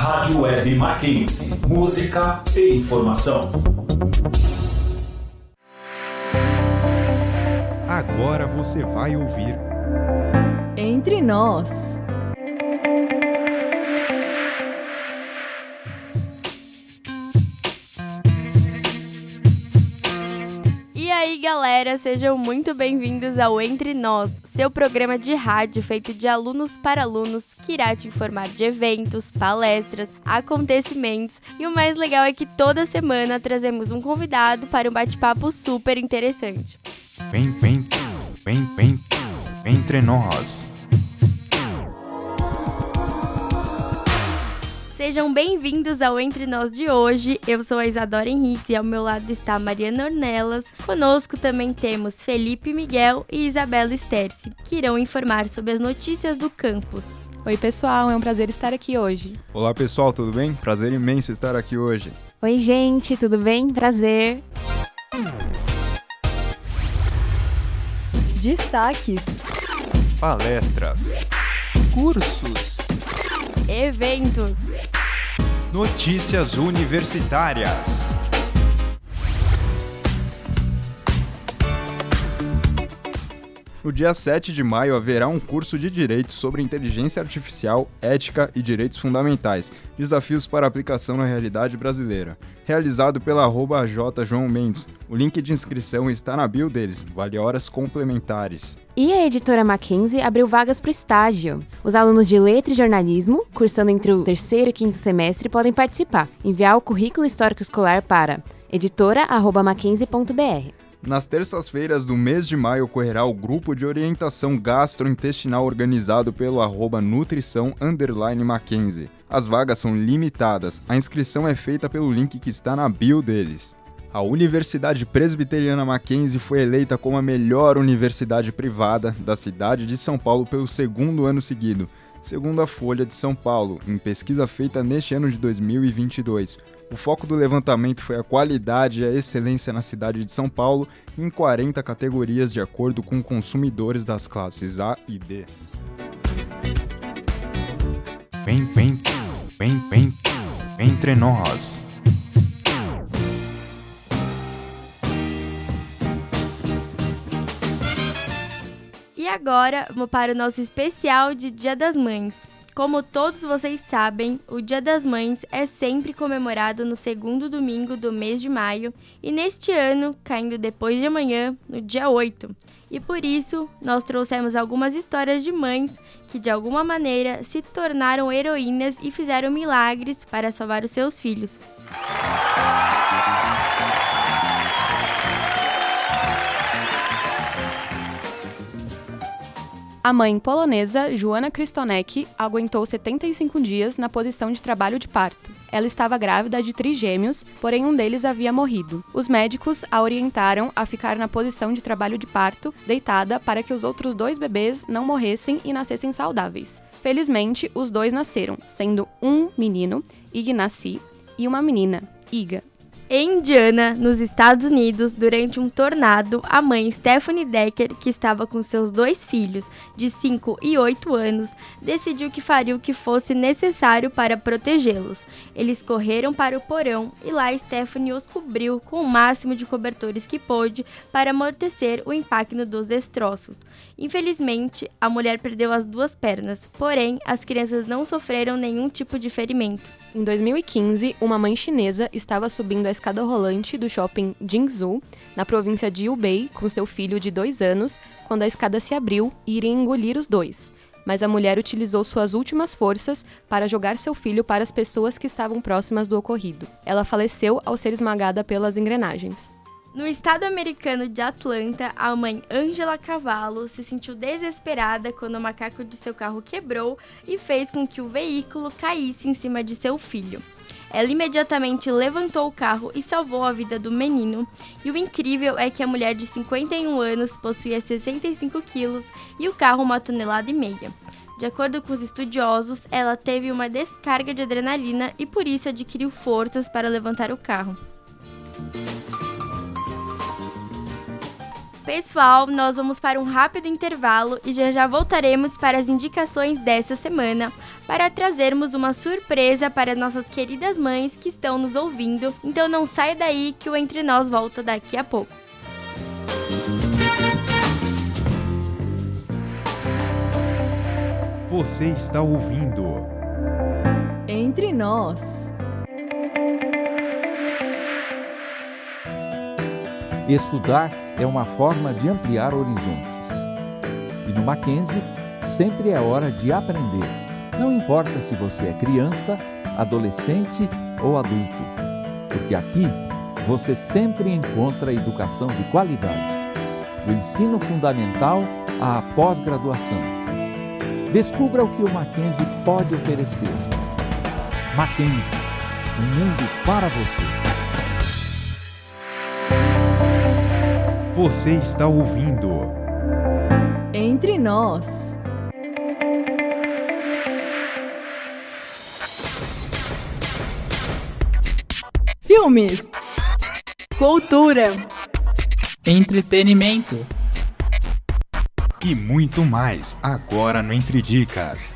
Rádio Web Mackenzie. Música e informação. Agora você vai ouvir. Entre nós. Aí, galera, sejam muito bem-vindos ao Entre Nós, seu programa de rádio feito de alunos para alunos que irá te informar de eventos, palestras, acontecimentos e o mais legal é que toda semana trazemos um convidado para um bate-papo super interessante. Vem, vem, vem, vem, entre nós. Sejam bem-vindos ao Entre Nós de hoje. Eu sou a Isadora Henrique e ao meu lado está a Mariana Ornelas. Conosco também temos Felipe Miguel e Isabela Sterci, que irão informar sobre as notícias do campus. Oi, pessoal, é um prazer estar aqui hoje. Olá, pessoal, tudo bem? Prazer imenso estar aqui hoje. Oi, gente, tudo bem? Prazer. Destaques. Palestras, Cursos. Eventos. Notícias universitárias. No dia 7 de maio haverá um curso de Direito sobre Inteligência Artificial, Ética e Direitos Fundamentais, Desafios para Aplicação na Realidade Brasileira, realizado pela arroba. João Mendes. O link de inscrição está na bio deles, vale horas complementares. E a editora Mackenzie abriu vagas para o estágio. Os alunos de Letra e Jornalismo, cursando entre o terceiro e quinto semestre, podem participar. Enviar o currículo histórico escolar para editora.mackenzie.br. Nas terças-feiras do mês de maio ocorrerá o grupo de orientação gastrointestinal organizado pelo arroba nutrição Mackenzie. As vagas são limitadas, a inscrição é feita pelo link que está na bio deles. A Universidade Presbiteriana Mackenzie foi eleita como a melhor universidade privada da cidade de São Paulo pelo segundo ano seguido, segundo a Folha de São Paulo, em pesquisa feita neste ano de 2022. O foco do levantamento foi a qualidade e a excelência na cidade de São Paulo em 40 categorias de acordo com consumidores das classes A e B. Vem, vem, vem, vem, entre nós. E agora, vamos para o nosso especial de Dia das Mães. Como todos vocês sabem, o Dia das Mães é sempre comemorado no segundo domingo do mês de maio e neste ano caindo depois de amanhã, no dia 8. E por isso, nós trouxemos algumas histórias de mães que de alguma maneira se tornaram heroínas e fizeram milagres para salvar os seus filhos. A mãe polonesa, Joana Kristonek, aguentou 75 dias na posição de trabalho de parto. Ela estava grávida de trigêmeos, porém um deles havia morrido. Os médicos a orientaram a ficar na posição de trabalho de parto, deitada, para que os outros dois bebês não morressem e nascessem saudáveis. Felizmente, os dois nasceram, sendo um menino, Ignacy, e uma menina, Iga. Em Indiana, nos Estados Unidos, durante um tornado, a mãe Stephanie Decker, que estava com seus dois filhos, de 5 e 8 anos, decidiu que faria o que fosse necessário para protegê-los. Eles correram para o porão e lá Stephanie os cobriu com o máximo de cobertores que pôde para amortecer o impacto dos destroços. Infelizmente, a mulher perdeu as duas pernas, porém, as crianças não sofreram nenhum tipo de ferimento. Em 2015, uma mãe chinesa estava subindo a escada rolante do shopping Jingzhou, na província de Hubei, com seu filho de dois anos, quando a escada se abriu e iria engolir os dois. Mas a mulher utilizou suas últimas forças para jogar seu filho para as pessoas que estavam próximas do ocorrido. Ela faleceu ao ser esmagada pelas engrenagens. No estado americano de Atlanta, a mãe Angela Cavallo se sentiu desesperada quando o macaco de seu carro quebrou e fez com que o veículo caísse em cima de seu filho. Ela imediatamente levantou o carro e salvou a vida do menino. E o incrível é que a mulher de 51 anos possuía 65 quilos e o carro uma tonelada e meia. De acordo com os estudiosos, ela teve uma descarga de adrenalina e por isso adquiriu forças para levantar o carro. Pessoal, nós vamos para um rápido intervalo e já já voltaremos para as indicações dessa semana para trazermos uma surpresa para nossas queridas mães que estão nos ouvindo. Então não saia daí que o Entre Nós volta daqui a pouco. Você está ouvindo Entre Nós. Estudar é uma forma de ampliar horizontes. E no Mackenzie, sempre é hora de aprender. Não importa se você é criança, adolescente ou adulto, porque aqui você sempre encontra educação de qualidade, do ensino fundamental à pós-graduação. Descubra o que o Mackenzie pode oferecer. Mackenzie, um mundo para você. Você está ouvindo Entre Nós. Filmes. Cultura. Entretenimento. e muito mais agora no Entre Dicas.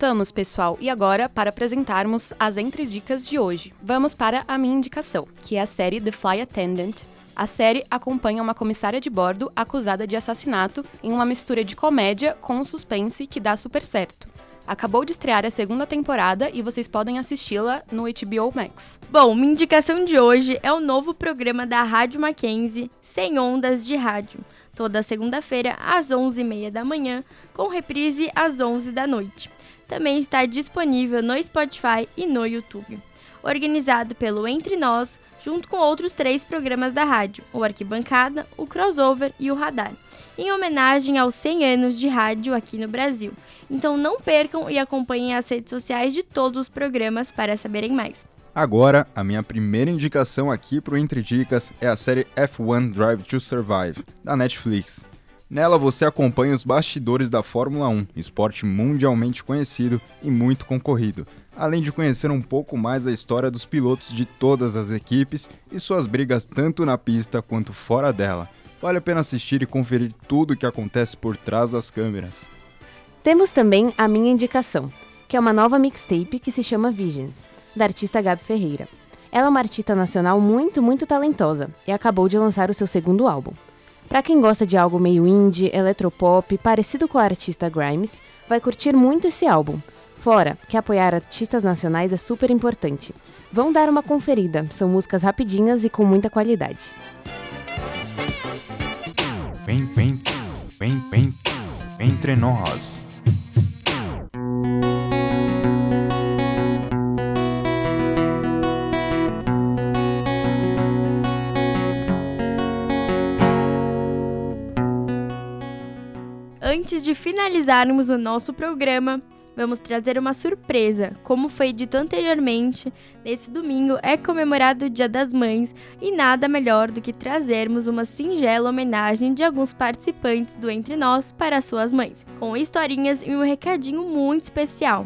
Voltamos, pessoal, e agora para apresentarmos as entredicas de hoje. Vamos para a minha indicação, que é a série The Fly Attendant. A série acompanha uma comissária de bordo acusada de assassinato em uma mistura de comédia com suspense que dá super certo. Acabou de estrear a segunda temporada e vocês podem assisti-la no HBO Max. Bom, minha indicação de hoje é o novo programa da Rádio Mackenzie, Sem Ondas de Rádio, toda segunda-feira às 11h30 da manhã, com reprise às 11 da noite. Também está disponível no Spotify e no YouTube. Organizado pelo Entre Nós, junto com outros três programas da rádio, o Arquibancada, o Crossover e o Radar, em homenagem aos 100 anos de rádio aqui no Brasil. Então não percam e acompanhem as redes sociais de todos os programas para saberem mais. Agora, a minha primeira indicação aqui pro Entre Dicas é a série F1 Drive to Survive, da Netflix. Nela você acompanha os bastidores da Fórmula 1, esporte mundialmente conhecido e muito concorrido, além de conhecer um pouco mais a história dos pilotos de todas as equipes e suas brigas tanto na pista quanto fora dela. Vale a pena assistir e conferir tudo o que acontece por trás das câmeras. Temos também a minha indicação, que é uma nova mixtape que se chama Visions, da artista Gabi Ferreira. Ela é uma artista nacional muito, muito talentosa e acabou de lançar o seu segundo álbum. Para quem gosta de algo meio indie, eletropop, parecido com a artista Grimes, vai curtir muito esse álbum. Fora que apoiar artistas nacionais é super importante. Vão dar uma conferida, são músicas rapidinhas e com muita qualidade. Vem, vem, vem, vem, entre nós. De finalizarmos o nosso programa, vamos trazer uma surpresa. Como foi dito anteriormente, nesse domingo é comemorado o Dia das Mães e nada melhor do que trazermos uma singela homenagem de alguns participantes do Entre Nós para suas mães, com historinhas e um recadinho muito especial.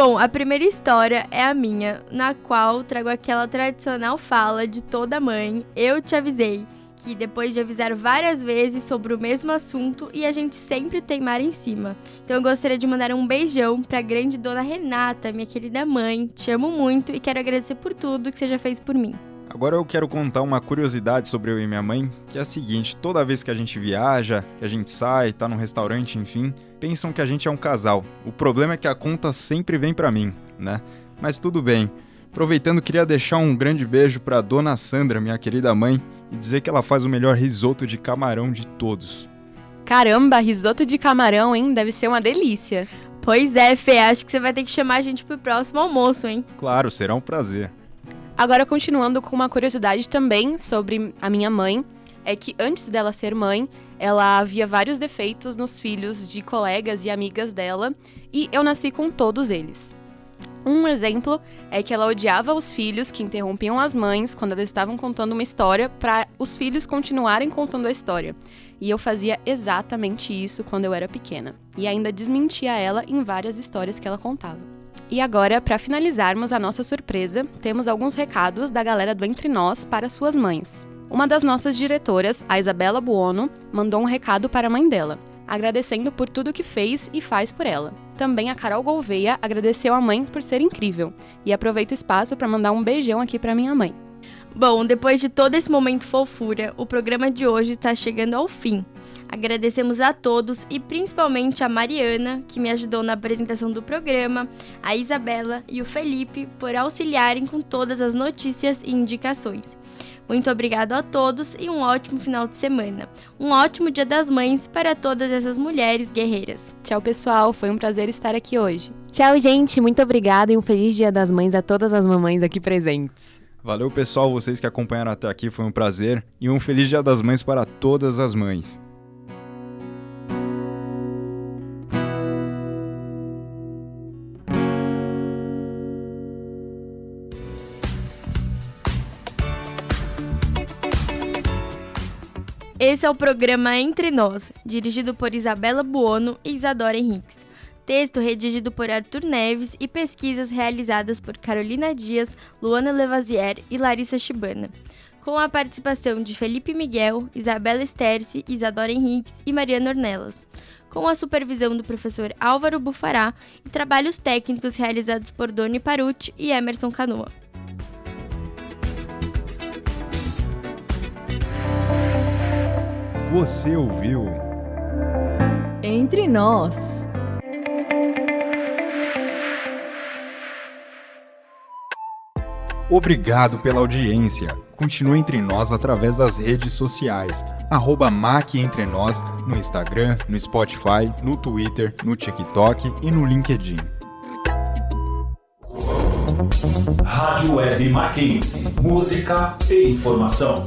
Bom, a primeira história é a minha, na qual trago aquela tradicional fala de toda mãe, eu te avisei, que depois de avisar várias vezes sobre o mesmo assunto e a gente sempre teimar em cima. Então eu gostaria de mandar um beijão pra grande dona Renata, minha querida mãe. Te amo muito e quero agradecer por tudo que você já fez por mim. Agora eu quero contar uma curiosidade sobre eu e minha mãe, que é a seguinte: toda vez que a gente viaja, que a gente sai, tá num restaurante, enfim, pensam que a gente é um casal. O problema é que a conta sempre vem pra mim, né? Mas tudo bem. Aproveitando, queria deixar um grande beijo pra dona Sandra, minha querida mãe, e dizer que ela faz o melhor risoto de camarão de todos. Caramba, risoto de camarão, hein? Deve ser uma delícia. Pois é, Fê, acho que você vai ter que chamar a gente pro próximo almoço, hein? Claro, será um prazer. Agora, continuando com uma curiosidade também sobre a minha mãe, é que antes dela ser mãe, ela havia vários defeitos nos filhos de colegas e amigas dela, e eu nasci com todos eles. Um exemplo é que ela odiava os filhos que interrompiam as mães quando elas estavam contando uma história para os filhos continuarem contando a história. E eu fazia exatamente isso quando eu era pequena. E ainda desmentia ela em várias histórias que ela contava. E agora, para finalizarmos a nossa surpresa, temos alguns recados da galera do Entre Nós para suas mães. Uma das nossas diretoras, a Isabela Buono, mandou um recado para a mãe dela, agradecendo por tudo que fez e faz por ela. Também a Carol Gouveia agradeceu a mãe por ser incrível e aproveita o espaço para mandar um beijão aqui para minha mãe. Bom, depois de todo esse momento fofura, o programa de hoje está chegando ao fim. Agradecemos a todos e principalmente a Mariana, que me ajudou na apresentação do programa, a Isabela e o Felipe por auxiliarem com todas as notícias e indicações. Muito obrigado a todos e um ótimo final de semana. Um ótimo Dia das Mães para todas essas mulheres guerreiras. Tchau, pessoal. Foi um prazer estar aqui hoje. Tchau, gente. Muito obrigada e um feliz Dia das Mães a todas as mamães aqui presentes. Valeu, pessoal, vocês que acompanharam até aqui, foi um prazer. E um feliz Dia das Mães para todas as mães. Esse é o programa Entre Nós, dirigido por Isabela Buono e Isadora Henriques. Texto redigido por Arthur Neves e pesquisas realizadas por Carolina Dias, Luana Levazier e Larissa Chibana. Com a participação de Felipe Miguel, Isabela Sterce, Isadora Henriques e Mariana Ornelas. Com a supervisão do professor Álvaro Bufará e trabalhos técnicos realizados por Doni Paruti e Emerson Canoa. Você ouviu? Entre nós. Obrigado pela audiência. Continue entre nós através das redes sociais. Arroba Entre Nós no Instagram, no Spotify, no Twitter, no TikTok e no LinkedIn. Rádio Web Mackenzie. Música e informação.